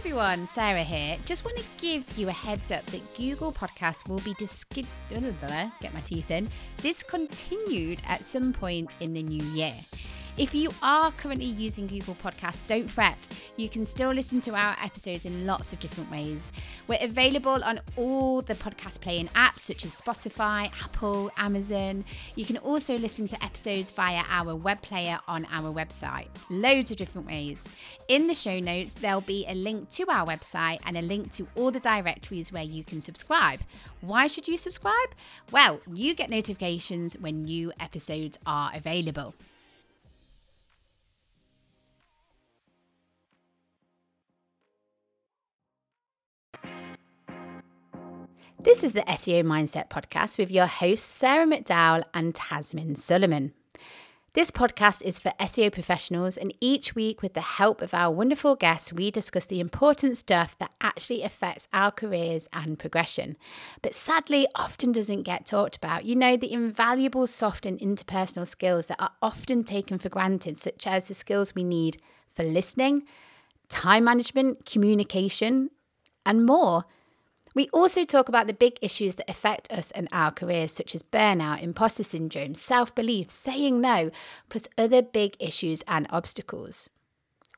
everyone, Sarah here. Just want to give you a heads up that Google Podcast will be get my teeth in discontinued at some point in the new year. If you are currently using Google Podcasts, don't fret. You can still listen to our episodes in lots of different ways. We're available on all the podcast playing apps such as Spotify, Apple, Amazon. You can also listen to episodes via our web player on our website. Loads of different ways. In the show notes, there'll be a link to our website and a link to all the directories where you can subscribe. Why should you subscribe? Well, you get notifications when new episodes are available. This is the SEO Mindset Podcast with your hosts, Sarah McDowell and Tazmin Suleman. This podcast is for SEO professionals, and each week, with the help of our wonderful guests, we discuss the important stuff that actually affects our careers and progression, but sadly often doesn't get talked about. You know, the invaluable soft and interpersonal skills that are often taken for granted, such as the skills we need for listening, time management, communication, and more. We also talk about the big issues that affect us and our careers, such as burnout, imposter syndrome, self belief, saying no, plus other big issues and obstacles.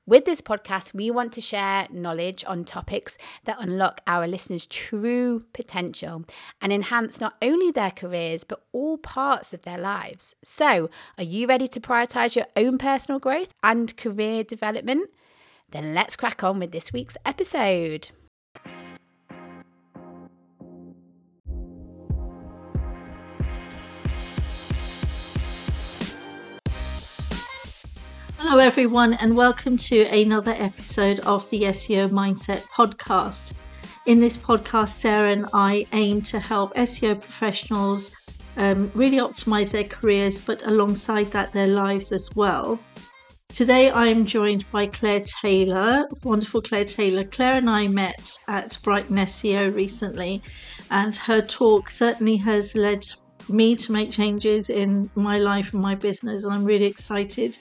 With this podcast, we want to share knowledge on topics that unlock our listeners' true potential and enhance not only their careers, but all parts of their lives. So, are you ready to prioritize your own personal growth and career development? Then let's crack on with this week's episode. Hello, everyone, and welcome to another episode of the SEO Mindset Podcast. In this podcast, Sarah and I aim to help SEO professionals um, really optimize their careers, but alongside that, their lives as well. Today, I am joined by Claire Taylor, wonderful Claire Taylor. Claire and I met at Brighton SEO recently, and her talk certainly has led me to make changes in my life and my business, and I'm really excited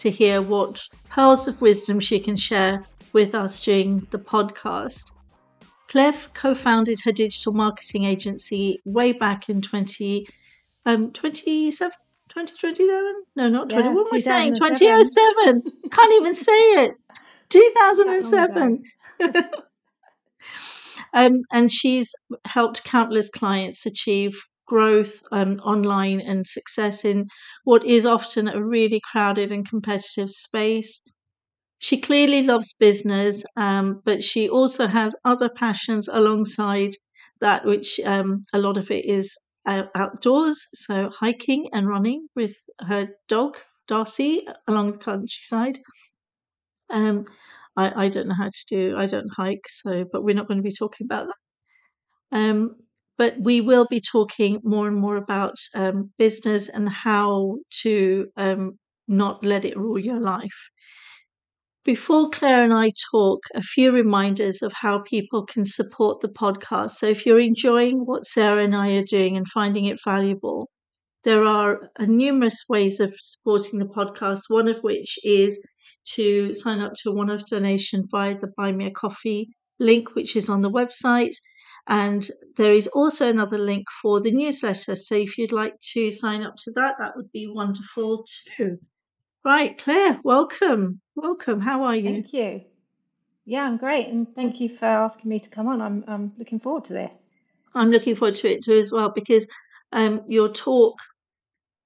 to hear what pearls of wisdom she can share with us during the podcast. Claire co founded her digital marketing agency way back in 20, um, 27, 2027? No, not 20. Yeah, what am I saying? 2007. Can't even say it. 2007. um, and she's helped countless clients achieve growth um, online and success in what is often a really crowded and competitive space. She clearly loves business, um, but she also has other passions alongside that, which um, a lot of it is outdoors, so hiking and running with her dog Darcy along the countryside. Um, I, I don't know how to do. I don't hike, so but we're not going to be talking about that. Um, but we will be talking more and more about um, business and how to um, not let it rule your life. Before Claire and I talk, a few reminders of how people can support the podcast. So, if you're enjoying what Sarah and I are doing and finding it valuable, there are numerous ways of supporting the podcast, one of which is to sign up to one of donation via the Buy Me a Coffee link, which is on the website. And there is also another link for the newsletter. So if you'd like to sign up to that, that would be wonderful too. Right, Claire, welcome. Welcome. How are you? Thank you. Yeah, I'm great. And thank you for asking me to come on. I'm, I'm looking forward to this. I'm looking forward to it too as well because um, your talk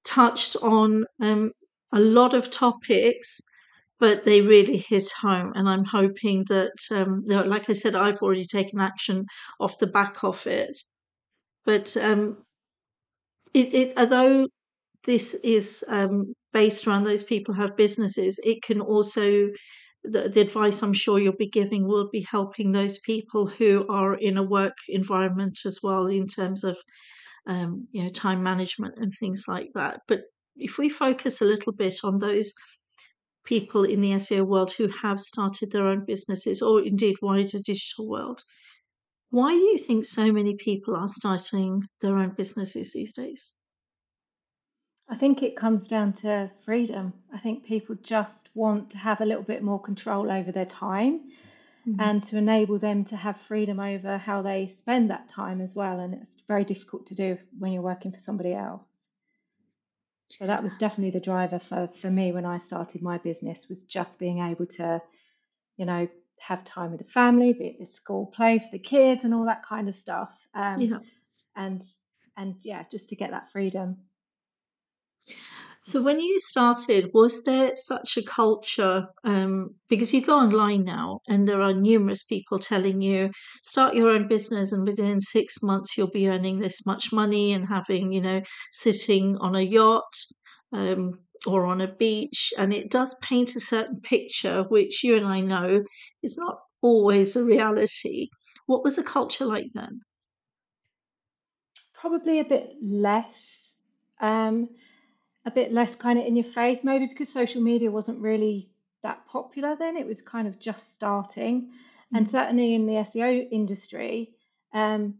touched on um, a lot of topics but they really hit home. And I'm hoping that, um, like I said, I've already taken action off the back of it. But um, it, it, although this is um, based around those people have businesses, it can also the, the, advice I'm sure you'll be giving will be helping those people who are in a work environment as well in terms of um, you know time management and things like that. But if we focus a little bit on those people in the SEO world who have started their own businesses or indeed wider digital world. Why do you think so many people are starting their own businesses these days? I think it comes down to freedom. I think people just want to have a little bit more control over their time. mm-hmm. and to enable them to have freedom over how they spend that time as well. And it's very difficult to do when you're working for somebody else. So that was definitely the driver for, for me when I started my business was just being able to, you know, have time with the family, be at the school play for the kids and all that kind of stuff. Um, yeah. And and yeah, just to get that freedom. So when you started, was there such a culture? Um, because you go online now, and there are numerous people telling you start your own business, and within six months you'll be earning this much money and having, you know, sitting on a yacht um, or on a beach, and it does paint a certain picture, which you and I know is not always a reality. What was the culture like then? Probably a bit less. Um, a bit less kind of in your face, maybe because social media wasn't really that popular then. It was kind of just starting. Mm-hmm. And mm. certainly in the SEO industry, um,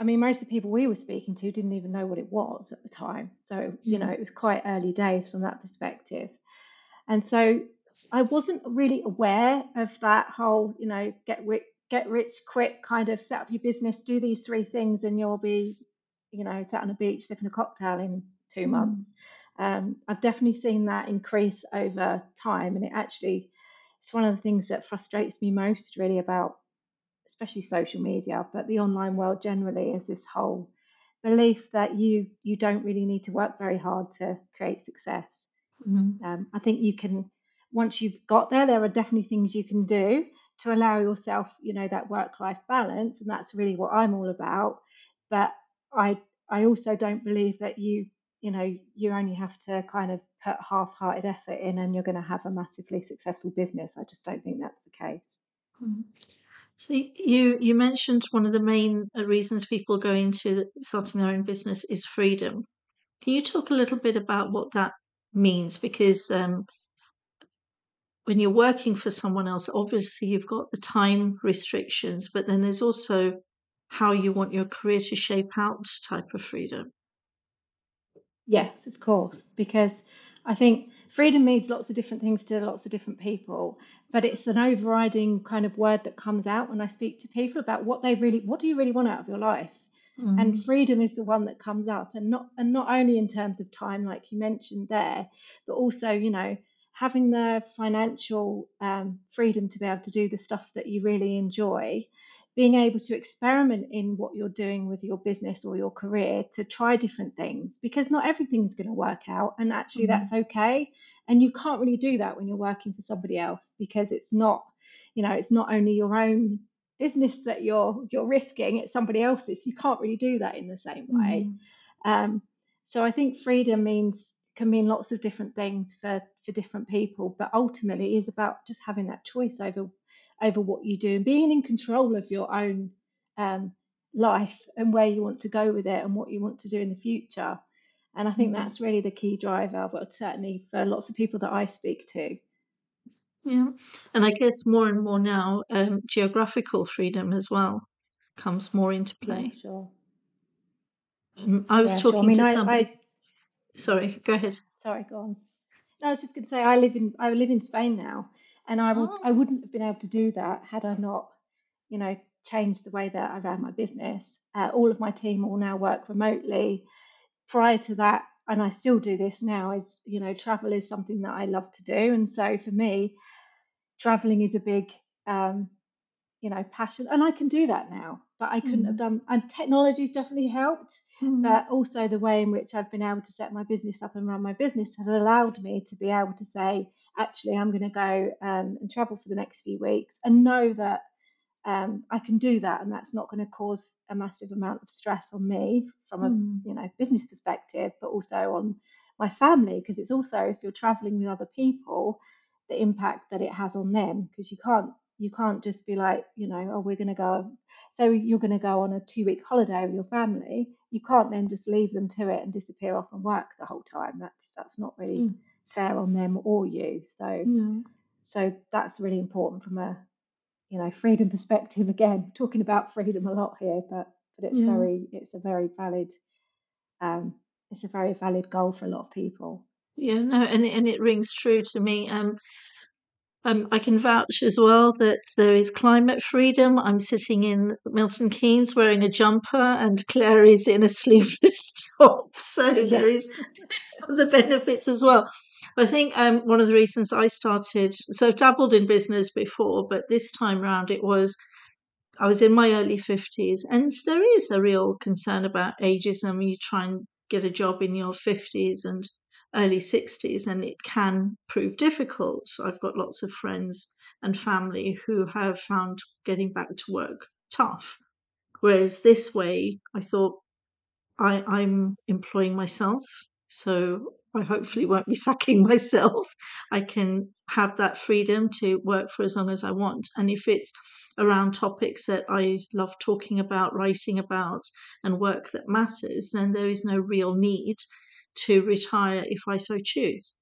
I mean, most of the people we were speaking to didn't even know what it was at the time. So, you know, mm. it was quite early days from that perspective. And so I wasn't really aware of that whole, you know, get rich, get rich quick kind of set up your business, do these three things, and you'll be, you know, sat on a beach sipping a cocktail in 2 mm-hmm. months. Um, I've definitely seen that increase over time, and it actually it's one of the things that frustrates me most, really, about especially social media, but the online world generally is this whole belief that you you don't really need to work very hard to create success. Mm-hmm. Um, I think you can once you've got there, there are definitely things you can do to allow yourself, you know, that work life balance, and that's really what I'm all about. But I I also don't believe that you you know you only have to kind of put half-hearted effort in and you're going to have a massively successful business. I just don't think that's the case. Mm-hmm. so you you mentioned one of the main uh, reasons people go into starting their own business is freedom. Can you talk a little bit about what that means? Because um, when you're working for someone else obviously you've got the time restrictions but then there's also how you want your career to shape out type of freedom Yes, of course, because I think freedom means lots of different things to lots of different people, but it's an overriding kind of word that comes out when I speak to people about what they really, what do you really want out of your life? Mm. And freedom is the one that comes up, and not and not only in terms of time, like you mentioned there, but also you know having the financial um, freedom to be able to do the stuff that you really enjoy being able to experiment in what you're doing with your business or your career to try different things because not everything's going to work out and actually mm-hmm. that's okay and you can't really do that when you're working for somebody else because it's not you know it's not only your own business that you're you're risking it's somebody else's you can't really do that in the same way mm-hmm. um, so i think freedom means can mean lots of different things for for different people but ultimately is about just having that choice over over what you do and being in control of your own um, life and where you want to go with it and what you want to do in the future. And I think mm-hmm. that's really the key driver, but certainly for lots of people that I speak to. Yeah, and I guess more and more now, um, geographical freedom as well comes more into play. Yeah, sure. Um, I was yeah, talking sure. I mean, to somebody. I... Sorry, go ahead. Sorry, go on. No, I was just going to say I live in I live in Spain now, and I was oh. I wouldn't have been able to do that had I not, you know, changed the way that I ran my business. Uh, all of my team all now work remotely. Prior to that, and I still do this now, is you know, travel is something that I love to do, and so for me, traveling is a big, um, you know, passion, and I can do that now. But I couldn't mm. have done, and technology's definitely helped. Mm. But also the way in which I've been able to set my business up and run my business has allowed me to be able to say, actually, I'm going to go um, and travel for the next few weeks and know that um, I can do that, and that's not going to cause a massive amount of stress on me from a mm. you know business perspective, but also on my family because it's also if you're traveling with other people, the impact that it has on them because you can't you can't just be like you know oh we're going to go so you're going to go on a two week holiday with your family you can't then just leave them to it and disappear off and work the whole time. That's that's not really mm. fair on them or you. So mm. so that's really important from a you know freedom perspective. Again, talking about freedom a lot here, but but it's yeah. very it's a very valid um, it's a very valid goal for a lot of people. Yeah, no, and and it rings true to me. Um, Um, I can vouch as well that there is climate freedom. I'm sitting in Milton Keynes wearing a jumper, and Claire is in a sleeveless top. So there is the benefits as well. I think um, one of the reasons I started, so dabbled in business before, but this time round it was I was in my early 50s, and there is a real concern about ageism. And you try and get a job in your 50s and early 60s, and it can prove difficult. I've got lots of friends and family who have found getting back to work tough. Whereas this way, I thought I, I'm employing myself. So I hopefully won't be sacking myself. I can have that freedom to work for as long as I want. And if it's around topics that I love talking about, writing about, and work that matters, then there is no real need to retire if I so choose.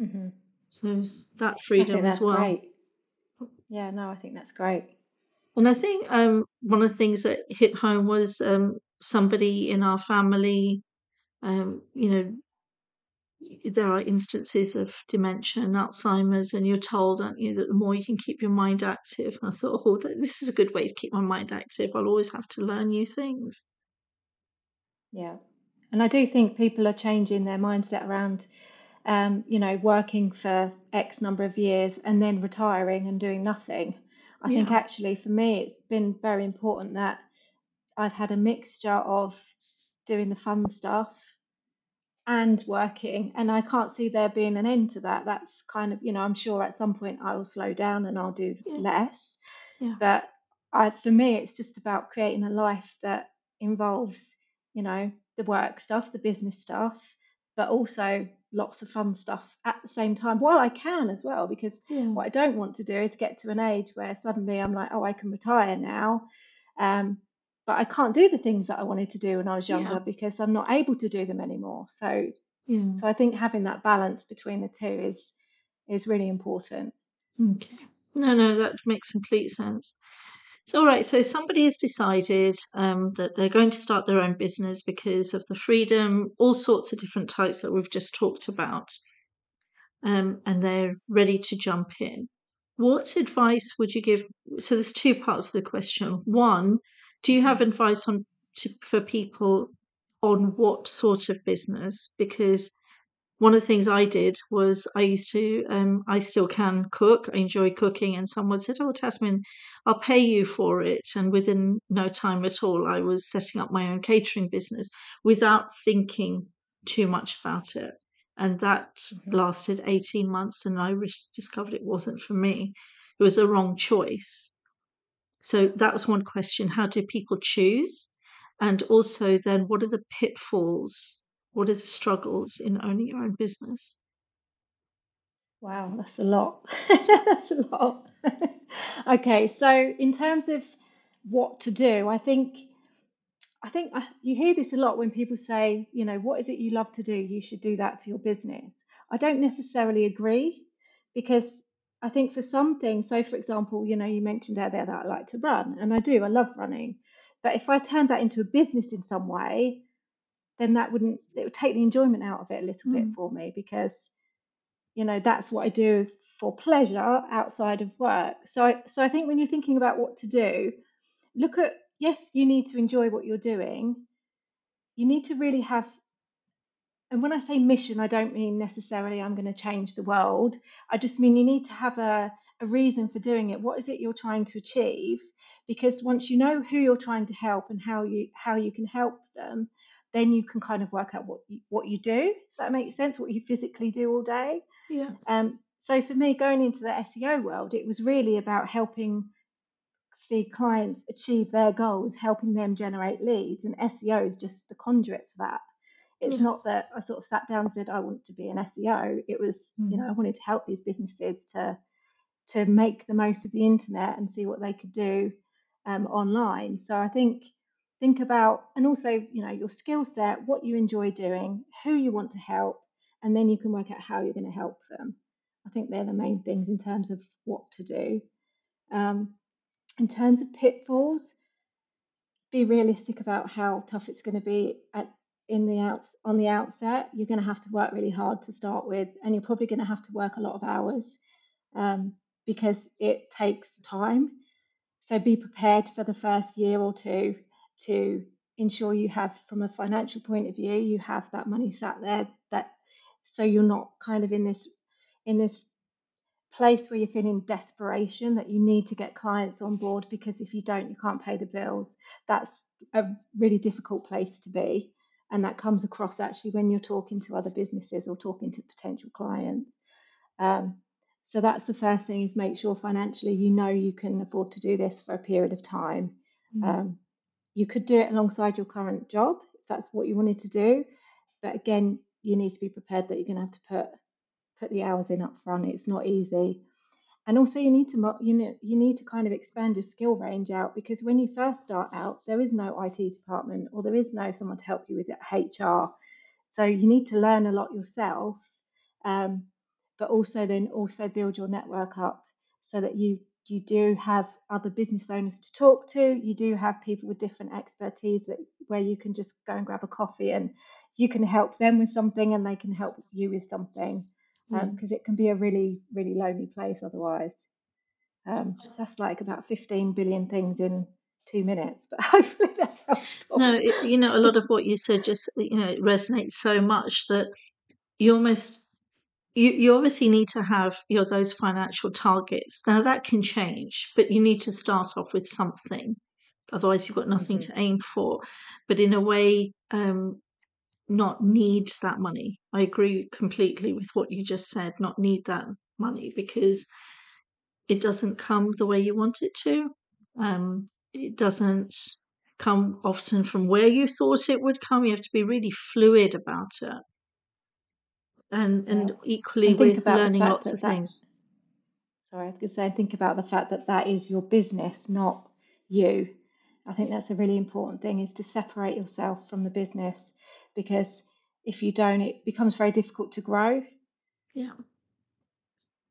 Mm-hmm. So that freedom as well. Great. Yeah, no, I think that's great. And I think um, one of the things that hit home was um, somebody in our family, um, you know, there are instances of dementia and Alzheimer's, and you're told, aren't you, that the more you can keep your mind active. And I thought, oh, this is a good way to keep my mind active. I'll always have to learn new things. Yeah. And I do think people are changing their mindset around, um, you know, working for X number of years and then retiring and doing nothing. I yeah. think actually for me, it's been very important that I've had a mixture of doing the fun stuff and working and i can't see there being an end to that that's kind of you know i'm sure at some point i will slow down and i'll do yeah. less yeah. but I, for me it's just about creating a life that involves you know the work stuff the business stuff but also lots of fun stuff at the same time while i can as well because yeah. what i don't want to do is get to an age where suddenly i'm like oh i can retire now um, but I can't do the things that I wanted to do when I was younger yeah. because I'm not able to do them anymore. So, yeah. so I think having that balance between the two is is really important. Okay. No, no, that makes complete sense. So, all right. So, somebody has decided um, that they're going to start their own business because of the freedom, all sorts of different types that we've just talked about, um, and they're ready to jump in. What advice would you give? So, there's two parts of the question. One, do you have advice on to, for people on what sort of business? Because one of the things I did was I used to, um, I still can cook. I enjoy cooking, and someone said, "Oh, Tazmin, I'll pay you for it." And within no time at all, I was setting up my own catering business without thinking too much about it. And that mm-hmm. lasted 18 months, and I discovered it wasn't for me. It was a wrong choice. So that was one question. How do people choose? And also, then, what are the pitfalls? What are the struggles in owning your own business? Wow, that's a lot. that's a lot. okay, so in terms of what to do, I think I think uh, you hear this a lot when people say, you know, what is it you love to do? You should do that for your business. I don't necessarily agree because I think for some things, so for example, you know, you mentioned out there that I like to run, and I do, I love running. But if I turned that into a business in some way, then that wouldn't, it would take the enjoyment out of it a little mm. bit for me because, you know, that's what I do for pleasure outside of work. So, I, so I think when you're thinking about what to do, look at, yes, you need to enjoy what you're doing. You need to really have and when I say mission, I don't mean necessarily I'm going to change the world. I just mean you need to have a, a reason for doing it. What is it you're trying to achieve? Because once you know who you're trying to help and how you how you can help them, then you can kind of work out what you, what you do. Does that make sense? What you physically do all day? Yeah. Um. So for me, going into the SEO world, it was really about helping see clients achieve their goals, helping them generate leads, and SEO is just the conduit for that. It's yeah. not that I sort of sat down and said I want to be an SEO. It was, mm. you know, I wanted to help these businesses to to make the most of the internet and see what they could do um, online. So I think think about and also you know your skill set, what you enjoy doing, who you want to help, and then you can work out how you're going to help them. I think they're the main things in terms of what to do. Um, in terms of pitfalls, be realistic about how tough it's going to be at in the outs on the outset, you're going to have to work really hard to start with, and you're probably going to have to work a lot of hours. um, because it takes time. So be prepared for the first year or two to ensure you have, from a financial point of view, you have that money sat there that so you're not kind of in this in this place where you're feeling desperation that you need to get clients on board because if you don't, you can't pay the bills. That's a really difficult place to be. And that comes across actually when you're talking to other businesses or talking to potential clients. Um, so that's the first thing is make sure financially you know you can afford to do this for a period of time. Mm. Um, you could do it alongside your current job if that's what you wanted to do. But again, you need to be prepared that you're going to have to put put the hours in up front. It's not easy. And also you need to you know you need to kind of expand your skill range out because when you first start out, there is no IT department or there is no someone to help you with HR. So you need to learn a lot yourself, um, but also then also build your network up so that you you do have other business owners to talk to. You do have people with different expertise that where you can just go and grab a coffee and you can help them with something and they can help you with something because um, mm. it can be a really really lonely place otherwise. Um, so that's like about 15 billion things in two minutes, but hopefully that's helpful. No, it, you know, a lot of what you said just you know it resonates so much that you almost you, you obviously need to have your those financial targets. Now that can change, but you need to start off with something. Otherwise, you've got nothing mm-hmm. to aim for. But in a way, um, not need that money. I agree completely with what you just said. Not need that money because it doesn't come the way you want it to. Um, it doesn't come often from where you thought it would come. You have to be really fluid about it and and equally and with learning lots of things. Sorry, I was going to say, think about the fact that that is your business, not you. I think that's a really important thing is to separate yourself from the business because if you don't, it becomes very difficult to grow. Yeah.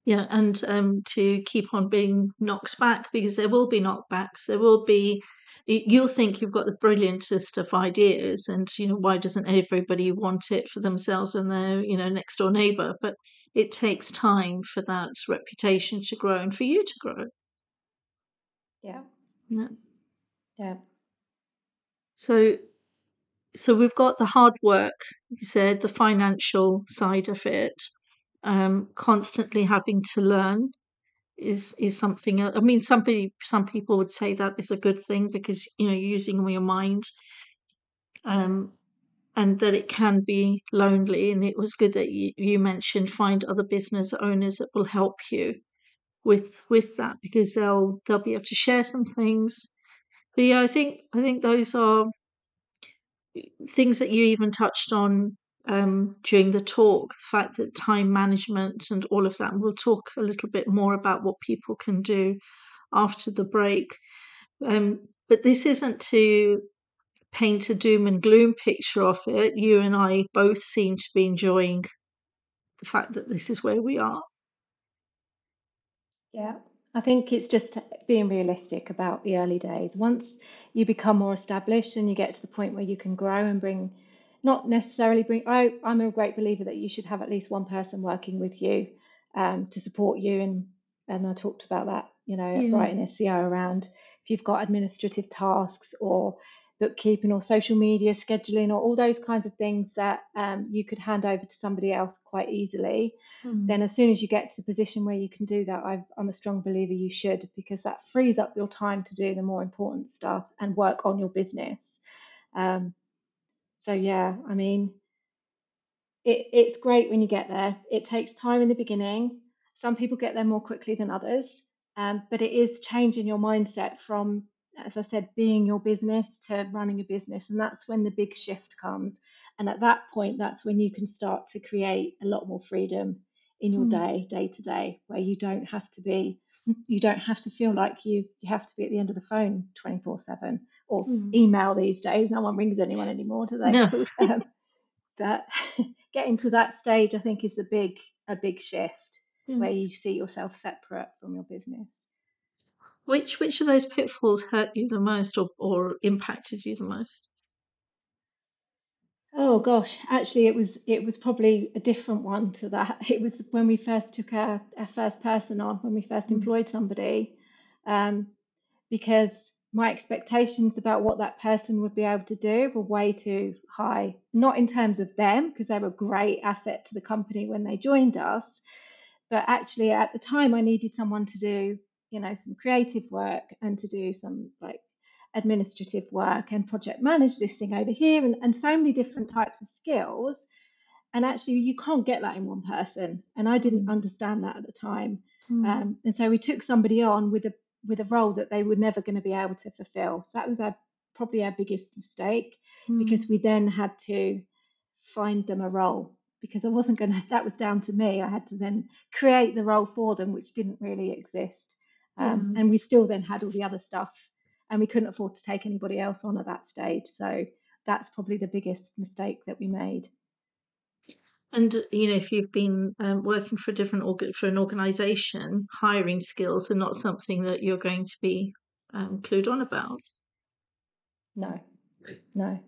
Yeah, and um, to keep on being knocked back because there will be knockbacks. There will be you'll think you've got the brilliantest of ideas and you know why doesn't everybody want it for themselves and their you know next door neighbor? But it takes time for that reputation to grow and for you to grow. Yeah. Yeah. Yeah. So so we've got the hard work you said the financial side of it um, constantly having to learn is is something. I mean, somebody some people would say that is a good thing because you know using your mind, um, and that it can be lonely. And it was good that you, you mentioned find other business owners that will help you with with that because they'll they'll be able to share some things. But yeah, I think I think those are things that you even touched on um, during the talk, the fact that time management and all of that. And we'll talk a little bit more about what people can do after the break. Um, but this isn't to paint a doom and gloom picture of it. You and I both seem to be enjoying the fact that this is where we are. Yeah, I think it's just being realistic about the early days. Once you become more established and you get to the point where you can grow and bring not necessarily bring. I, I'm a great believer that you should have at least one person working with you um, to support you, and and I talked about that, you know, yeah. Brighton SEO around if you've got administrative tasks or bookkeeping or social media scheduling or all those kinds of things that um, you could hand over to somebody else quite easily mm. then as soon as you get to the position where you can do that i am a strong believer you should because that frees up your time to do the more important stuff and work on your business um, so yeah, I mean, it, it's great when you get there. It takes time in the beginning. Some people get there more quickly than others, um, but it is changing your mindset from, as I said, being your business to running a business, and that's when the big shift comes. And at that point, that's when you can start to create a lot more freedom in your mm. day, day to day, where you don't have to be, you don't have to feel like you you have to be at the end of the phone twenty four seven or mm. email these days. No one rings anyone anymore, do they? No. um, that getting to that stage, I think, is a big a big shift mm. where you see yourself separate from your business. Which which of those pitfalls hurt you the most, or or impacted you the most? Oh gosh, actually, it was it was probably a different one to that. It was when we first took our, our first person on, when we first Mm. employed somebody, um, because my expectations about what that person would be able to do were way too high. Not in terms of them, because they were a great asset to the company when they joined us, but actually at the time I needed someone to do, you know, some creative work and to do some like administrative work and project manage this thing over here and, and so many different types of skills. And actually, you can't get that in one person. And I didn't understand that at the time. Mm. Um, and so we took somebody on with a with a role that they were never going to be able to fulfill. So that was our probably our biggest mistake Mm. because we then had to find them a role because I wasn't going to. That was down to me. I had to then create the role for them, which didn't really exist. Um, Yeah. And we still then had all the other stuff, and we couldn't afford to take anybody else on at that stage. So that's probably the biggest mistake that we made. And you know, if you've been um, working for a different org- for an organisation, hiring skills are not something that you're going to be um, clued on about. No, no.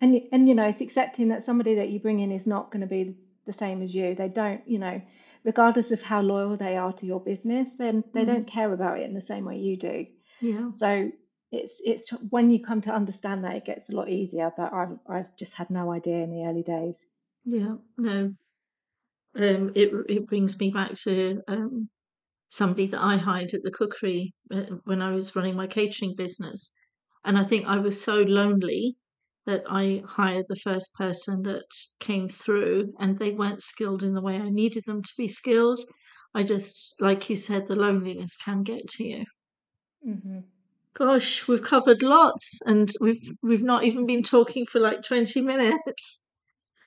And and you know, it's accepting that somebody that you bring in is not going to be the same as you. They don't, you know, regardless of how loyal they are to your business, then they Mm. don't care about it in the same way you do. Yeah. So it's it's when you come to understand that it gets a lot easier. But I've I've just had no idea in the early days. Yeah, no. Um, it it brings me back to um, somebody that I hired at the cookery uh, when I was running my catering business, and I think I was so lonely that I hired the first person that came through, and they weren't skilled in the way I needed them to be skilled. I just, like you said, the loneliness can get to you. hmm Gosh, we've covered lots, and we've we've not even been talking for like twenty minutes.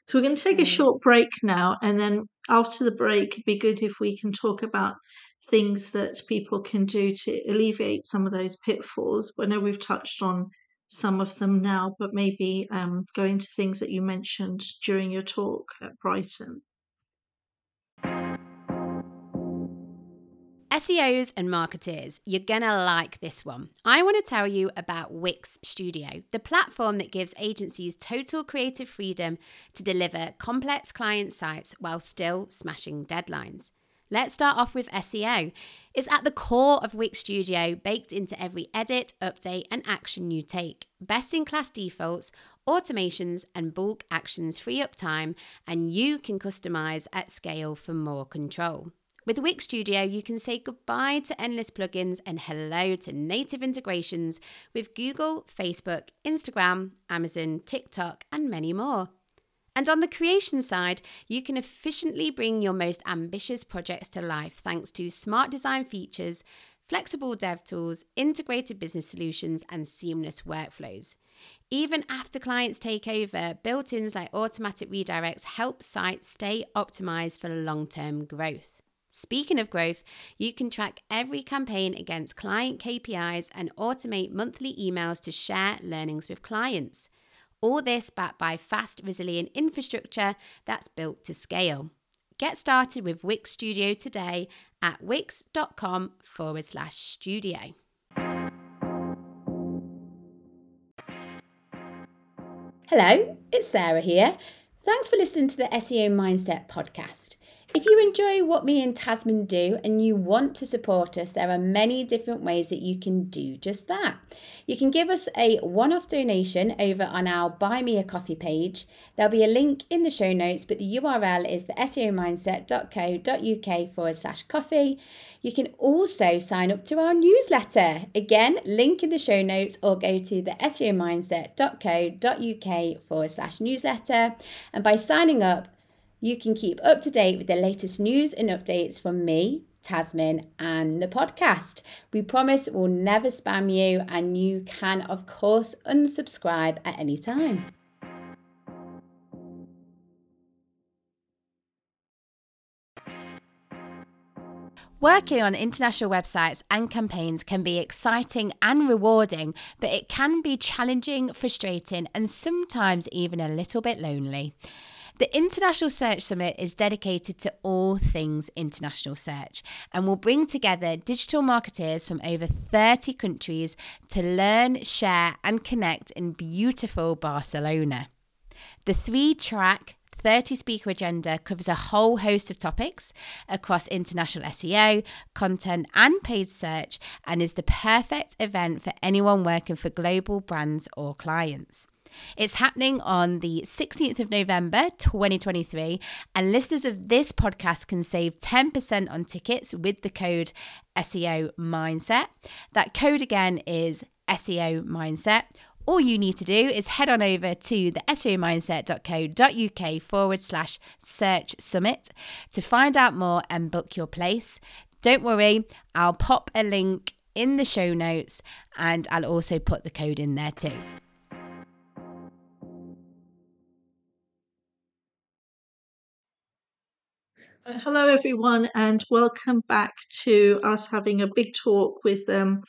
So we're going to take a Mm. short break now, and then after the break, it'd be good if we can talk about things that people can do to alleviate some of those pitfalls. I know we've touched on some of them now, but maybe um, go into things that you mentioned during your talk at Brighton. SEOs and marketers, you're gonna like this one. I want to tell you about Wix Studio, the platform that gives agencies total creative freedom to deliver complex client sites while still smashing deadlines. Let's start off with SEO. It's at the core of Wix Studio, baked into every edit, update, and action you take. Best in class defaults, automations, and bulk actions free up time, and you can customize at scale for more control. With Wix Studio, you can say goodbye to endless plugins and hello to native integrations with Google, Facebook, Instagram, Amazon, TikTok, and many more. And on the creation side, you can efficiently bring your most ambitious projects to life thanks to smart design features, flexible dev tools, integrated business solutions, and seamless workflows. Even after clients take over, built ins like automatic redirects help sites stay optimized for long term growth. Speaking of growth, you can track every campaign against client KPIs and automate monthly emails to share learnings with clients. All this backed by fast, resilient infrastructure that's built to scale. Get started with Wix Studio today at wix.com forward slash studio. Hello, it's Sarah here. Thanks for listening to the SEO Mindset podcast. If you enjoy what me and Tazmin do and you want to support us, there are many different ways that you can do just that. You can give us a one off donation over on our Buy Me a Coffee page. There'll be a link in the show notes, but the URL is the SEOmindset.co.uk forward slash coffee. You can also sign up to our newsletter. Again, link in the show notes or go to the SEOmindset.co.uk forward slash newsletter. And by signing up, you can keep up to date with the latest news and updates from me, Tazmin, and the podcast. We promise we'll never spam you, and you can, of course, unsubscribe at any time. Working on international websites and campaigns can be exciting and rewarding, but it can be challenging, frustrating, and sometimes even a little bit lonely. The International Search Summit is dedicated to all things international search and will bring together digital marketeers from over 30 countries to learn, share, and connect in beautiful Barcelona. The three track 30 speaker agenda covers a whole host of topics across international SEO, content, and paid search, and is the perfect event for anyone working for global brands or clients. It's happening on the 16th of November 2023, and listeners of this podcast can save 10% on tickets with the code SEO Mindset. That code again is SEO Mindset. All you need to do is head on over to the SEOmindset.co.uk forward slash search summit to find out more and book your place. Don't worry, I'll pop a link in the show notes and I'll also put the code in there too. Hello, everyone, and welcome back to us having a big talk with um,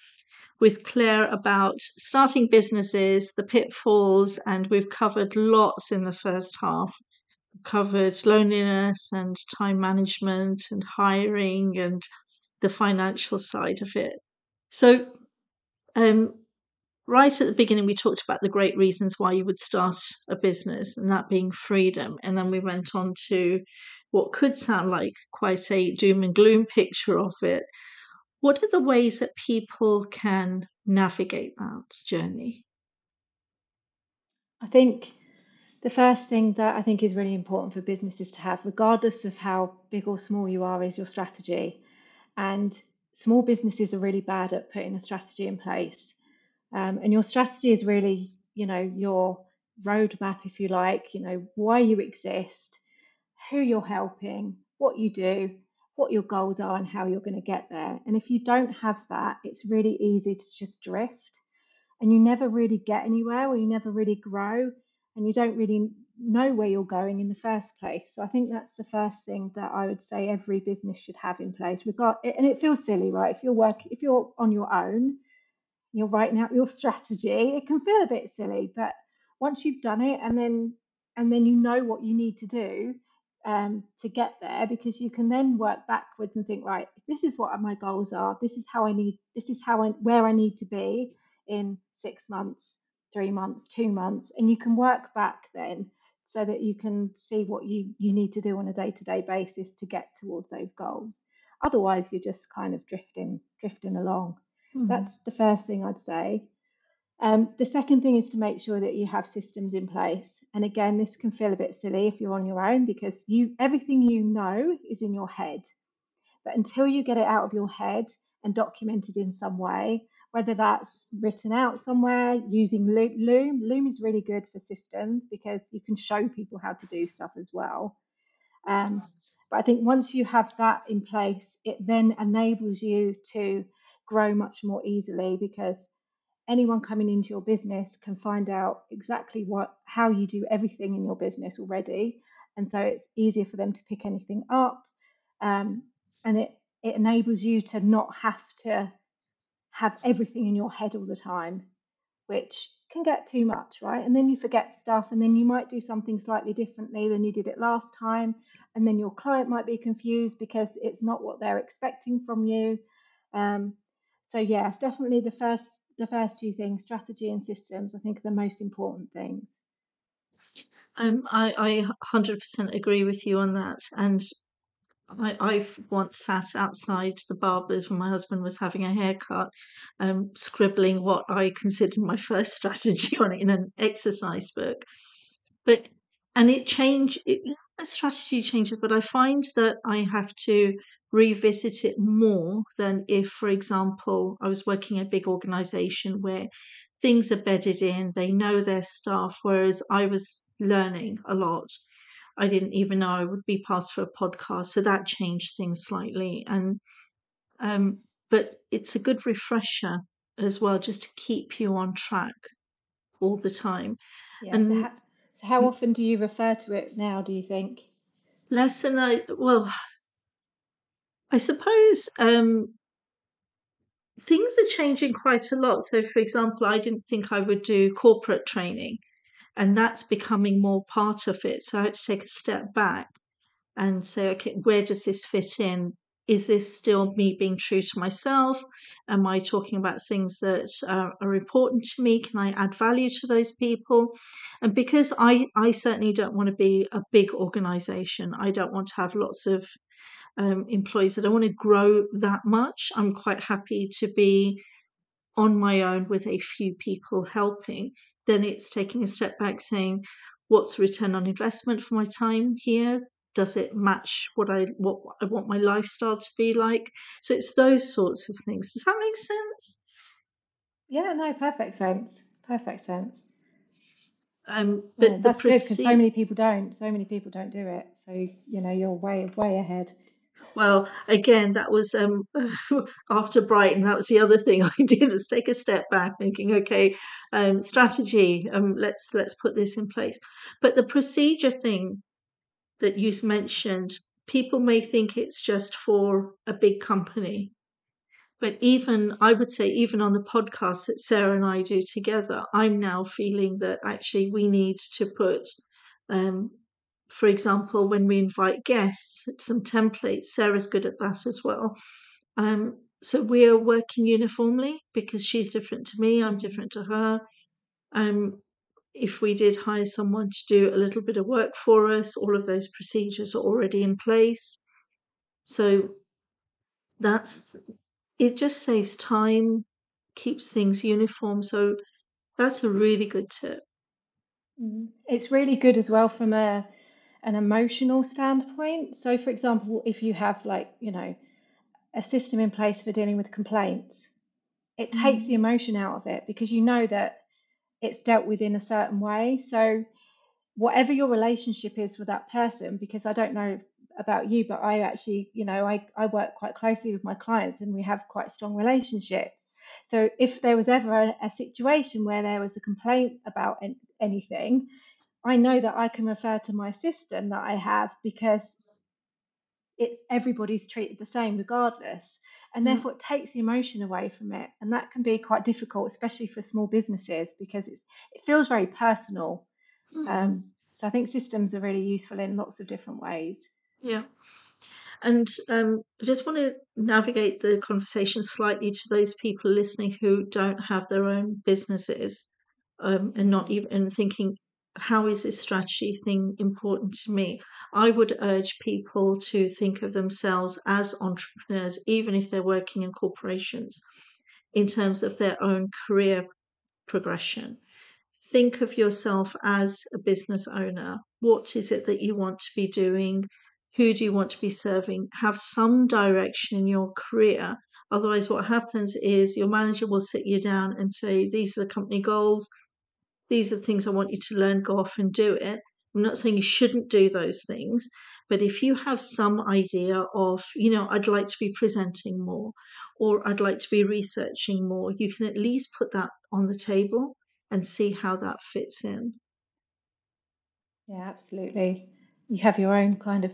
with Claire about starting businesses, the pitfalls, and we've covered lots in the first half. We've covered loneliness and time management and hiring and the financial side of it. So, um, right at the beginning, we talked about the great reasons why you would start a business, and that being freedom. And then we went on to what could sound like quite a doom and gloom picture of it. What are the ways that people can navigate that journey? I think the first thing that I think is really important for businesses to have, regardless of how big or small you are, is your strategy. And small businesses are really bad at putting a strategy in place. Um, and your strategy is really, you know, your roadmap, if you like, you know, why you exist, who you're helping, what you do, what your goals are, and how you're going to get there. And if you don't have that, it's really easy to just drift and you never really get anywhere or you never really grow and you don't really know where you're going in the first place. So I think that's the first thing that I would say every business should have in place. Regard and it feels silly, right? If you're work if you're on your own, you're writing out your strategy, it can feel a bit silly, but once you've done it and then and then you know what you need to do, um, to get there because you can then work backwards and think right this is what my goals are. This is how i need this is how i where i need to be in six months three months two months and you can work back then so that you can see what you you need to do on a day-to-day basis to get towards those goals. Otherwise you're just kind of drifting drifting along. Mm-hmm. that's the first thing i'd say um, the second thing is to make sure that you have systems in place. And again, this can feel a bit silly if you're on your own because you everything you know is in your head. But until you get it out of your head and documented in some way, whether that's written out somewhere using Loom, Loom is really good for systems because you can show people how to do stuff as well. Um, but I think once you have that in place, it then enables you to grow much more easily because anyone coming into your business can find out exactly what how you do everything in your business already. And so it's easier for them to pick anything up um, and it it enables you to not have to have everything in your head all the time which can get too much right? And then you forget stuff and then you might do something slightly differently than you did it last time and then your client might be confused because it's not what they're expecting from you. Um, so yes definitely the first the first two things, strategy and systems, I think are the most important things. Um, I, I 100% agree with you on that. And I, I've once sat outside the barber's when my husband was having a haircut, um, scribbling what I considered my first strategy on it in an exercise book. But and it changed. It, strategy changes, but I find that I have to revisit it more than if, for example, I was working in a big organization where things are bedded in, they know their staff, whereas I was learning a lot. I didn't even know I would be part of a podcast, so that changed things slightly. And um, but it's a good refresher as well, just to keep you on track all the time. Yeah, and so how, so how often do you refer to it now? Do you think? Less than I well, I suppose um, things are changing quite a lot. So, for example, I didn't think I would do corporate training, and that's becoming more part of it. So, I had to take a step back and say, okay, where does this fit in? is this still me being true to myself? Am I talking about things that uh, are important to me? Can I add value to those people? And because I, I certainly don't want to be a big organization, I don't want to have lots of um, employees. That I don't want to grow that much. I'm quite happy to be on my own with a few people helping. Then it's taking a step back, saying, what's the return on investment for my time here? Does it match what I what I want my lifestyle to be like? So it's those sorts of things. Does that make sense? Yeah, no, perfect sense. Perfect sense. Um, but yeah, that's good because so many people don't. So many people don't do it. So you know, you're way way ahead. Well, again, that was um, after Brighton. That was the other thing I did was take a step back, thinking, okay, um, strategy. Um, let's let's put this in place. But the procedure thing that you mentioned, people may think it's just for a big company, but even I would say, even on the podcast that Sarah and I do together, I'm now feeling that actually we need to put um, for example, when we invite guests, some templates, Sarah's good at that as well. Um, so we're working uniformly because she's different to me, I'm different to her. Um, if we did hire someone to do a little bit of work for us, all of those procedures are already in place. So that's it, just saves time, keeps things uniform. So that's a really good tip. Mm. It's really good as well from a an emotional standpoint. So, for example, if you have like, you know, a system in place for dealing with complaints, it mm. takes the emotion out of it because you know that it's dealt with in a certain way. So, whatever your relationship is with that person, because I don't know about you, but I actually, you know, I, I work quite closely with my clients and we have quite strong relationships. So, if there was ever a, a situation where there was a complaint about anything, I know that I can refer to my system that I have because it's everybody's treated the same regardless. And mm. therefore it takes the emotion away from it. And that can be quite difficult, especially for small businesses, because it's it feels very personal. Mm. Um, so I think systems are really useful in lots of different ways. Yeah. And um, I just want to navigate the conversation slightly to those people listening who don't have their own businesses um, and not even thinking how is this strategy thing important to me? I would urge people to think of themselves as entrepreneurs, even if they're working in corporations, in terms of their own career progression. Think of yourself as a business owner. What is it that you want to be doing? Who do you want to be serving? Have some direction in your career. Otherwise, what happens is your manager will sit you down and say, These are the company goals these are the things I want you to learn, go off and do it. I'm not saying you shouldn't do those things, but if you have some idea of, you know, I'd like to be presenting more or I'd like to be researching more, you can at least put that on the table and see how that fits in. Yeah, absolutely. You have your own kind of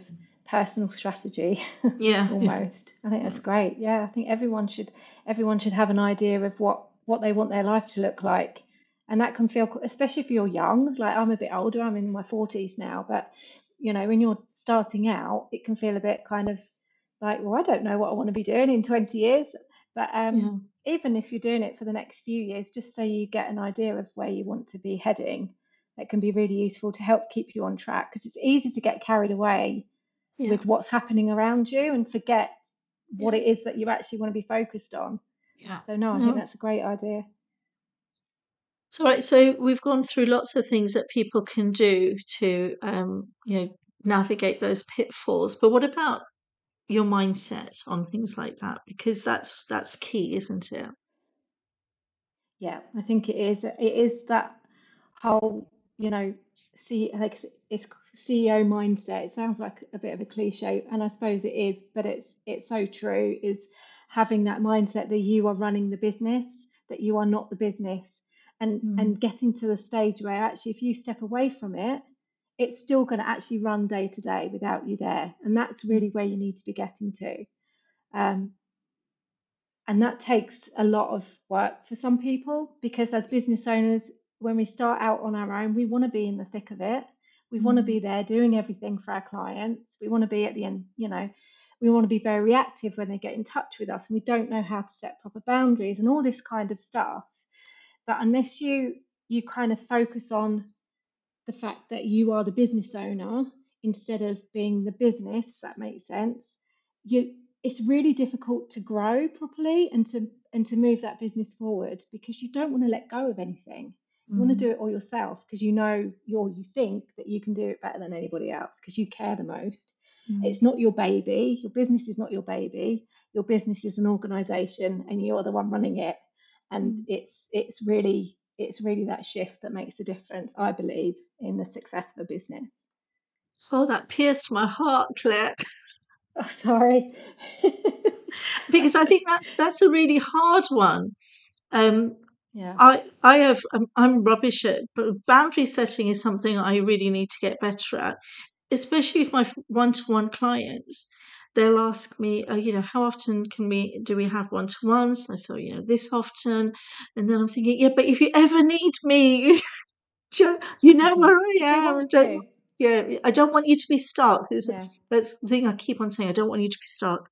personal strategy. Yeah. almost. I think that's great. Yeah, I think everyone should everyone should have an idea of what what they want their life to look like and that can feel especially if you're young like i'm a bit older i'm in my 40s now but you know when you're starting out it can feel a bit kind of like well i don't know what i want to be doing in 20 years but um, yeah. even if you're doing it for the next few years just so you get an idea of where you want to be heading that can be really useful to help keep you on track because it's easy to get carried away yeah. with what's happening around you and forget what it is that you actually want to be focused on yeah so no i no. think that's a great idea so, right, so we've gone through lots of things that people can do to, um, you know, navigate those pitfalls. But what about your mindset on things like that? Because that's that's key, isn't it? Yeah, I think it is. It is that whole, you know, see, like it's CEO mindset. It sounds like a bit of a cliche, and I suppose it is, but it's it's so true. Is having that mindset that you are running the business, that you are not the business and mm. and getting to the stage where actually if you step away from it it's still going to actually run day to day without you there. And that's really where you need to be getting to. Um, and that takes a lot of work for some people because as business owners when we start out on our own we want to be in the thick of it. We mm. want to be there doing everything for our clients. We want to be at the end you know we want to be very reactive when they get in touch with us and we don't know how to set proper boundaries and all this kind of stuff but unless you you kind of focus on the fact that you are the business owner instead of being the business if that makes sense you it's really difficult to grow properly and to and to move that business forward because you don't want to let go of anything. You want to do it all yourself because you know you're you think that you can do it better than anybody else because you care the most. Mm. it's not your baby. Your business is not your baby. Your business is an organization and you're the one running it and Mm. it's it's really it's really that shift that makes the difference i believe in the success of a business Oh, that pierced my heart, Claire, oh, sorry because I think that's that's a really hard one. Um, yeah I I have um, I'm rubbish at but boundary setting is something I really need to get better at, especially with my one to one clients. They'll ask me, uh, you know, how often can we do we have one to ones? I say, "Oh, you know, this often, and then I'm thinking, yeah, but if you ever need me, you know Mhm. where I am. I want don't, to yeah, I don't want you to be stuck. Yeah That's the thing I keep on saying. I don't want you to be stuck.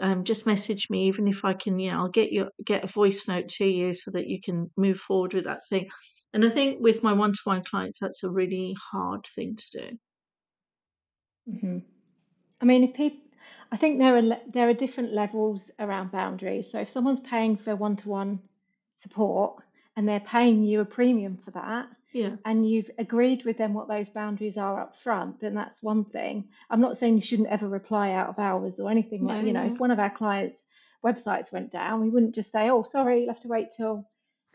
Um, just message me, even if I can, you know, I'll get you get a voice note to you so that you can move forward with that thing. And I think with my one to one clients, that's a really hard thing to do. hmm I mean, if people, I think there are there are different levels around boundaries. So if someone's paying for one-to-one support and they're paying you a premium for that, Yeah, and you've agreed with them what those boundaries are up front, then that's one thing. I'm not saying you shouldn't ever reply out of hours or anything like, Yeah, you know, if one of our clients' websites went down, we wouldn't just say, oh, sorry, you'll have to wait till,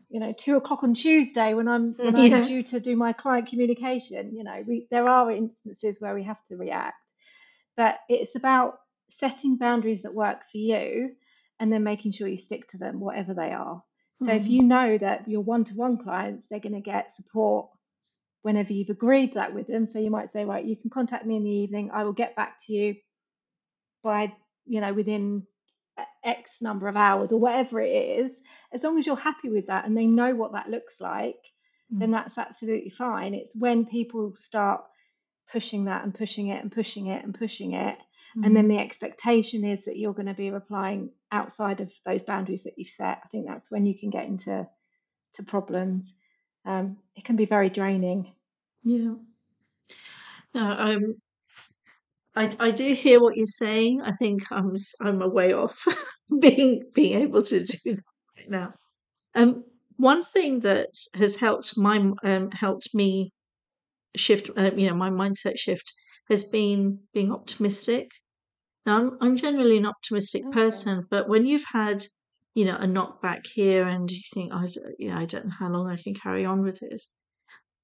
you know, two o'clock on Tuesday when I'm when I'm due to do my client communication. You know, we there are instances where we have to react but it's about setting boundaries that work for you and then making sure you stick to them whatever they are. So if Mhm. you know that your one-to-one clients they're going to get support whenever you've agreed that with them. So you might say right you can contact me in the evening. I will get back to you by you know within x number of hours or whatever it is. As long as you're happy with that and they know what that looks like then Mm. that's absolutely fine. It's when people start pushing that and pushing it and pushing it and pushing it and then Mhm. the expectation is that you're going to be replying outside of those boundaries that you've set i think that's when you can get into to problems um, it can be very draining Yeah. No, I'm. I, I do hear what you're saying. I think I'm I'm a way off being being able to do that right now. Um, one thing that has helped my um, helped me shift, uh, you know, my mindset shift has been being optimistic. Now, I'm, I'm generally an optimistic okay person, but when you've had, you know, a knockback here and you think, I, you know, I don't know how long I can carry on with this.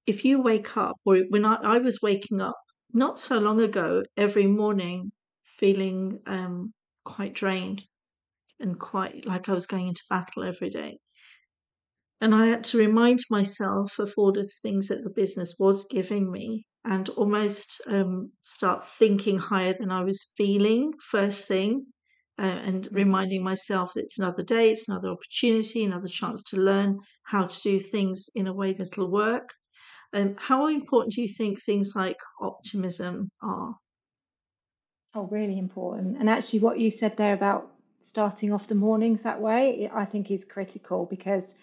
If you wake up, or when I, I was waking up not so long ago, every morning feeling um, quite drained and quite like I was going into battle every day. And I had to remind myself of all the things that the business was giving me and almost um, start thinking higher than I was feeling first thing. Uh, and reminding myself that it's another day, it's another opportunity, another chance to learn how to do things in a way that'll work. Um, how important do you think things like optimism are? oh really important and actually what you said there about starting off the mornings that way i think is critical because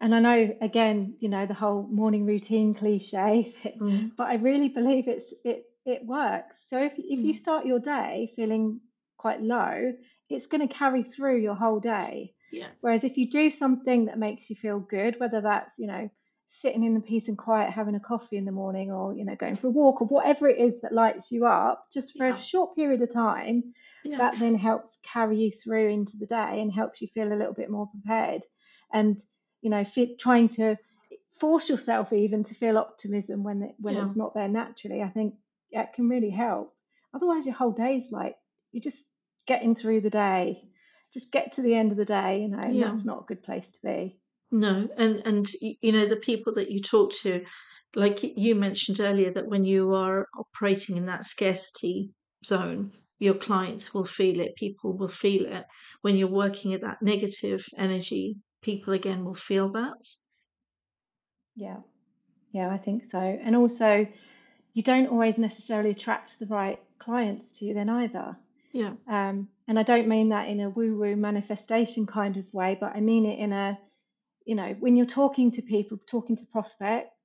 and I know again, you know, the whole morning routine cliche, Mm, but I really believe it's it it works. So if if you mm, start your day feeling quite low, it's going to carry through your whole day. yeah, Whereas if you do something that makes you feel good, whether that's, you know, sitting in the peace and quiet having a coffee in the morning or, you know, going for a walk or whatever it is that lights you up, just for a short period of time, yeah, that then helps carry you through into the day and helps you feel a little bit more prepared. And you know, fit, trying to force yourself even to feel optimism when it, when yeah, it's not there naturally, I think that can really help. Otherwise, your whole day's like you're just getting through the day, just get to the end of the day, you know, and yeah. that's not a good place to be. No, and and you know the people that you talk to, like you mentioned earlier, that when you are operating in that scarcity zone, your clients will feel it. People will feel it. When you're working at that negative energy, people again will feel that. Yeah, yeah, I think so. And also, you don't always necessarily attract the right clients to you then either. Yeah. Um, and I don't mean that in a woo woo manifestation kind of way, but I mean it in a, you know, when you're talking to people, talking to prospects,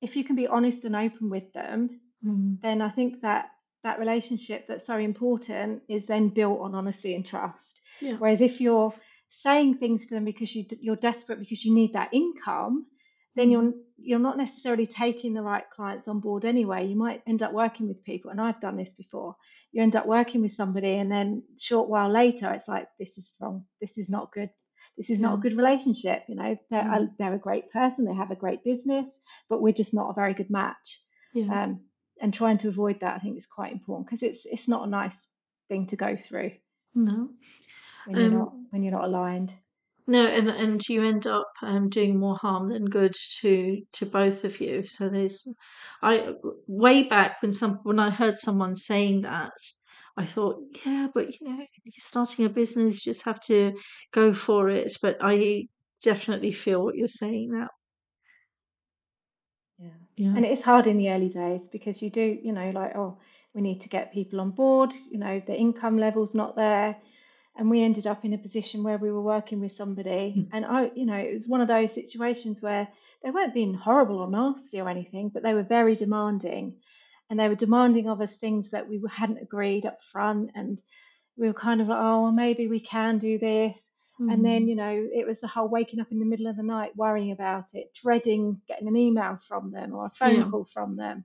if you can be honest and open with them, Mm. then I think that that relationship that's so important is then built on honesty and trust. Yeah. Whereas if you're saying things to them because you, you're desperate because you need that income, then Mm. you're you're not necessarily taking the right clients on board anyway. You might end up working with people, and I've done this before. You end up working with somebody, and then short while later, it's like this is wrong. This is not good. This is not a good relationship. You know, they're a, Mm. they're a great person. They have a great business, but we're just not a very good match. Yeah. Um, and trying to avoid that, I think, is quite important because it's it's not a nice thing to go through No. When you're not Um, when you're not aligned. no, and and you end up um, doing more harm than good to to both of you. So there's, I way back when some when I heard someone saying that, I thought, yeah, but you know, you're starting a business, you just have to go for it. But I definitely feel what you're saying now. Yeah. Yeah. And it's hard in the early days because you do, you know, like, oh, we need to get people on board, you know, the income level's not there. And we ended up in a position where we were working with somebody. Mm. And I, you know, it was one of those situations where they weren't being horrible or nasty or anything, but they were very demanding. And they were demanding of us things that we hadn't agreed up front. And we were kind of like, oh, well, maybe we can do this. And then, Mm. you know, it was the whole waking up in the middle of the night worrying about it, dreading getting an email from them or a phone Yeah. call from them.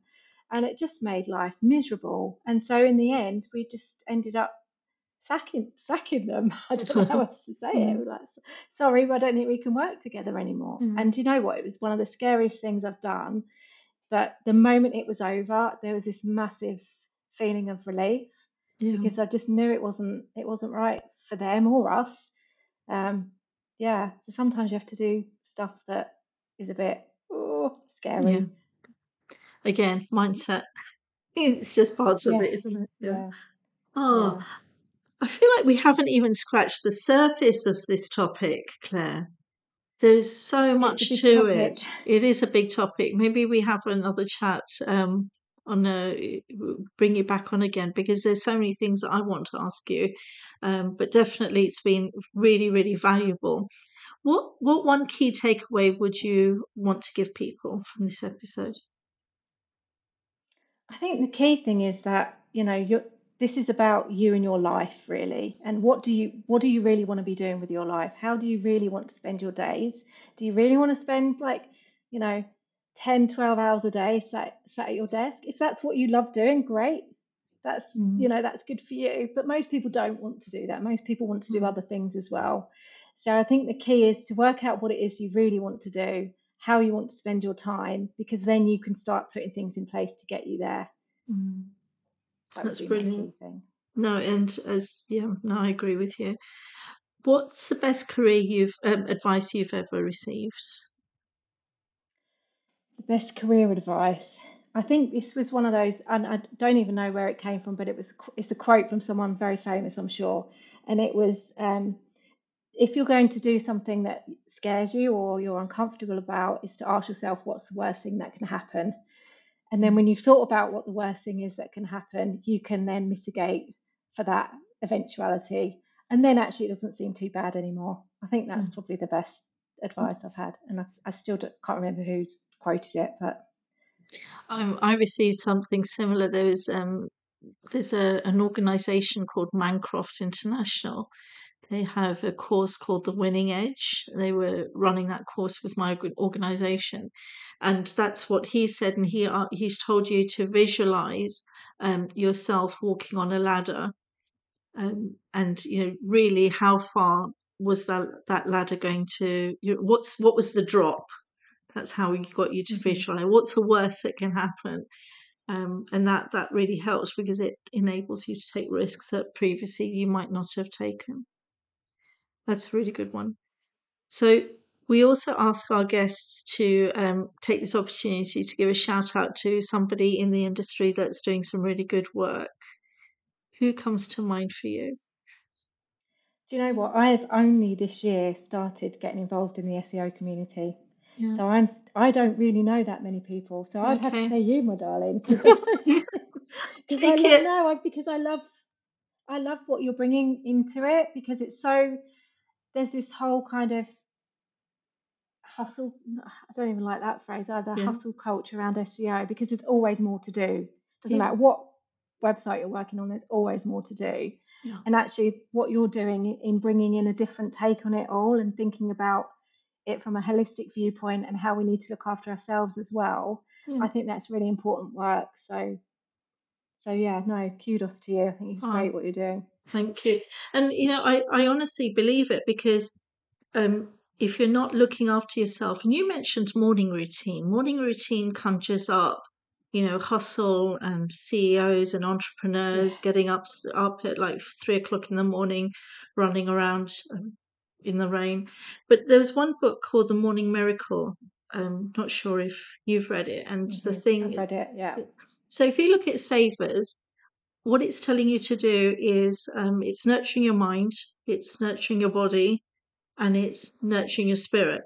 And it just made life miserable. And so in the end, we just ended up sacking sacking them. I don't know how else to say it. Mm. Like, sorry, but I don't think we can work together anymore. Mm. And you know what? It was one of the scariest things I've done. But the moment it was over, there was this massive feeling of relief Yeah. because I just knew it wasn't it wasn't right for them or us. Um, yeah, so sometimes you have to do stuff that is a bit oh, scary. Yeah. Again, mindset. It's just part of it, isn't it? Yeah. yeah, Oh, yeah. I feel like we haven't even scratched the surface of this topic, Claire. There's so much to topic. it. It is a big topic. Maybe we have another chat um, on a bring you back on again because there's so many things that I want to ask you. Um, but definitely, it's been really, really valuable. What what one key takeaway would you want to give people from this episode? I think the key thing is that, you know, you this is about you and your life really. And what do you what do you really want to be doing with your life? How do you really want to spend your days? Do you really want to spend like, you know, 10, 12 hours a day sat, sat at your desk? If that's what you love doing, great. That's, Mm, you know, that's good for you. But most people don't want to do that. Most people want to do mm, other things as well. So I think the key is to work out what it is you really want to do, how you want to spend your time, because then you can start putting things in place to get you there. mm. That That's brilliant. No, and as yeah, no, I agree with you. What's the best career you've um, advice you've ever received? The best career advice. I think this was one of those, and I don't even know where it came from, but it was it's a quote from someone very famous, I'm sure, and it was um, if you're going to do something that scares you or you're uncomfortable about, is to ask yourself what's the worst thing that can happen. And then when you've thought about what the worst thing is that can happen, you can then mitigate for that eventuality. And then actually it doesn't seem too bad anymore. I think that's mm, probably the best advice I've had. And I, I still don't, can't remember who quoted it, but Um, I received something similar. There was um, there's a an organisation called Mancroft International. They have a course called the Winning Edge. They were running that course with my organisation, and that's what he said. And he uh, he's told you to visualize um, yourself walking on a ladder, um, and you know really how far was that that ladder going to? You know, what's what was the drop? That's how he got you to mhm, visualize. What's the worst that can happen? um, and that that really helps because it enables you to take risks that previously you might not have taken. That's a really good one. So we also ask our guests to um, take this opportunity to give a shout out to somebody in the industry that's doing some really good work. Who comes to mind for you? Do you know what? I have only this year started getting involved in the SEO community. Yeah. So I'm I don't really know that many people. So I'd have to say you, my darling, because I don't because I Take love it. no, I, because I love I love what you're bringing into it because it's so there's this whole kind of hustle. I don't even like that phrase either. Yeah. Hustle culture around SEO because there's always more to do. Doesn't Yeah. matter what website you're working on. There's always more to do. Yeah. And actually, what you're doing in bringing in a different take on it all and thinking about it from a holistic viewpoint and how we need to look after ourselves as well. I think that's really important work. So, so yeah, no, kudos to you. I think it's Oh. great what you're doing. Thank you. And you know, I, I honestly believe it because um, if you're not looking after yourself, and you mentioned morning routine, morning routine conjures up, you know, hustle and CEOs and entrepreneurs Yes. getting up up at like three o'clock in the morning, running around um, in the rain. But there was one book called The Morning Miracle. I'm not sure if you've read it. And the Mhm. thing I've read it. Yeah. so if you look at savers, what it's telling you to do is um, it's nurturing your mind, it's nurturing your body, and it's nurturing your spirit.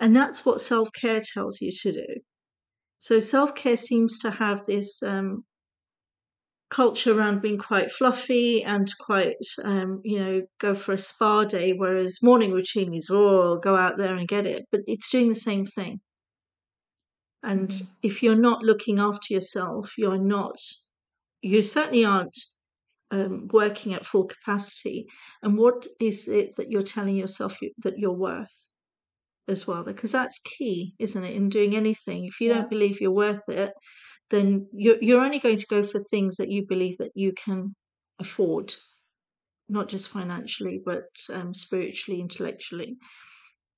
And that's what self care tells you to do. So self care seems to have this um, culture around being quite fluffy and quite, um, you know, go for a spa day, whereas morning routine is, oh, go out there and get it. But it's doing the same thing. And Mhm. if you're not looking after yourself, you're not, you certainly aren't um, working at full capacity. And what is it that you're telling yourself you, that you're worth as well? Because that's key, isn't it, in doing anything? If you Yeah. don't believe you're worth it, then you're, you're only going to go for things that you believe that you can afford, not just financially, but um, spiritually, intellectually.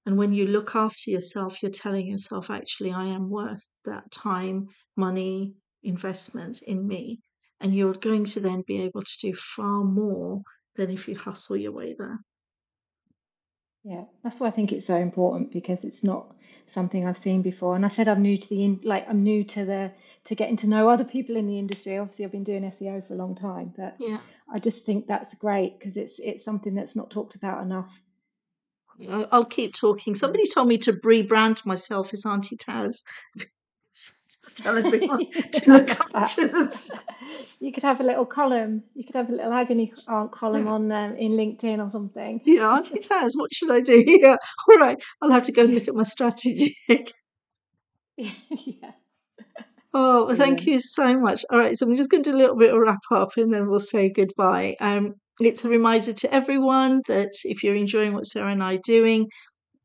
And when you look after yourself, you're telling yourself, actually, I am worth that time, money, investment in me. And you're going to then be able to do far more than if you hustle your way there. Yeah, that's why I think it's so important because it's not something I've seen before. And I said I'm new to the in, like I'm new to the to getting to know other people in the industry. Obviously, I've been doing SEO for a long time, but Yeah. I just think that's great because it's it's something that's not talked about enough. I'll keep talking. Somebody told me to rebrand myself as Auntie Taz. Tell everyone to look after themselves. You could have a little column. You could have a little agony aunt column Yeah. on um, in LinkedIn or something. Yeah, Auntie Taz, what should I do? Yeah, all right. I'll have to go and look at my strategy. yeah. Oh, well, thank you so much. All right, so I'm just going to do a little bit of wrap up and then we'll say goodbye. Um, it's a reminder to everyone that if you're enjoying what Sarah and I are doing,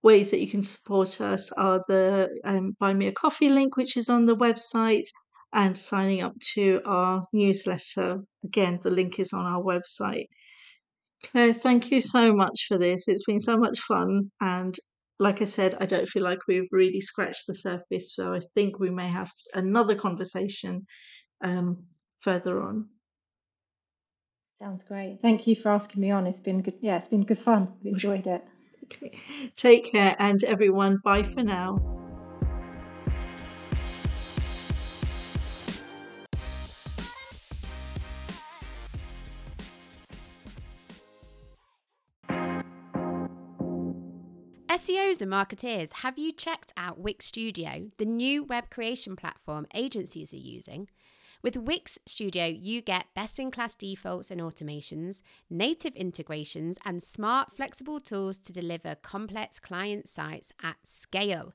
ways that you can support us are the um, Buy Me a Coffee link, which is on the website, and signing up to our newsletter. Again, the link is on our website. Claire, thank you so much for this. It's been so much fun. And like I said, I don't feel like we've really scratched the surface. So I think we may have another conversation um, further on. Sounds great. Thank you for asking me on. It's been good. Yeah, it's been good fun. I've enjoyed it. Okay. Take care, and everyone, bye for now. SEOs and marketeers, have you checked out Wix Studio, the new web creation platform agencies are using? With Wix Studio, you get best in class defaults and automations, native integrations, and smart, flexible tools to deliver complex client sites at scale.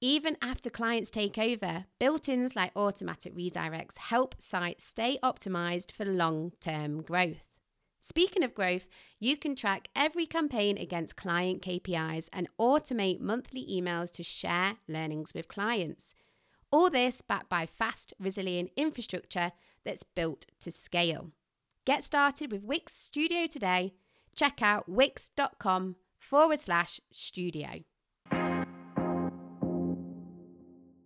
Even after clients take over, built ins like automatic redirects help sites stay optimized for long term growth. Speaking of growth, you can track every campaign against client KPIs and automate monthly emails to share learnings with clients. All this backed by fast, resilient infrastructure that's built to scale. Get started with Wix Studio today. Check out wix.com forward slash studio.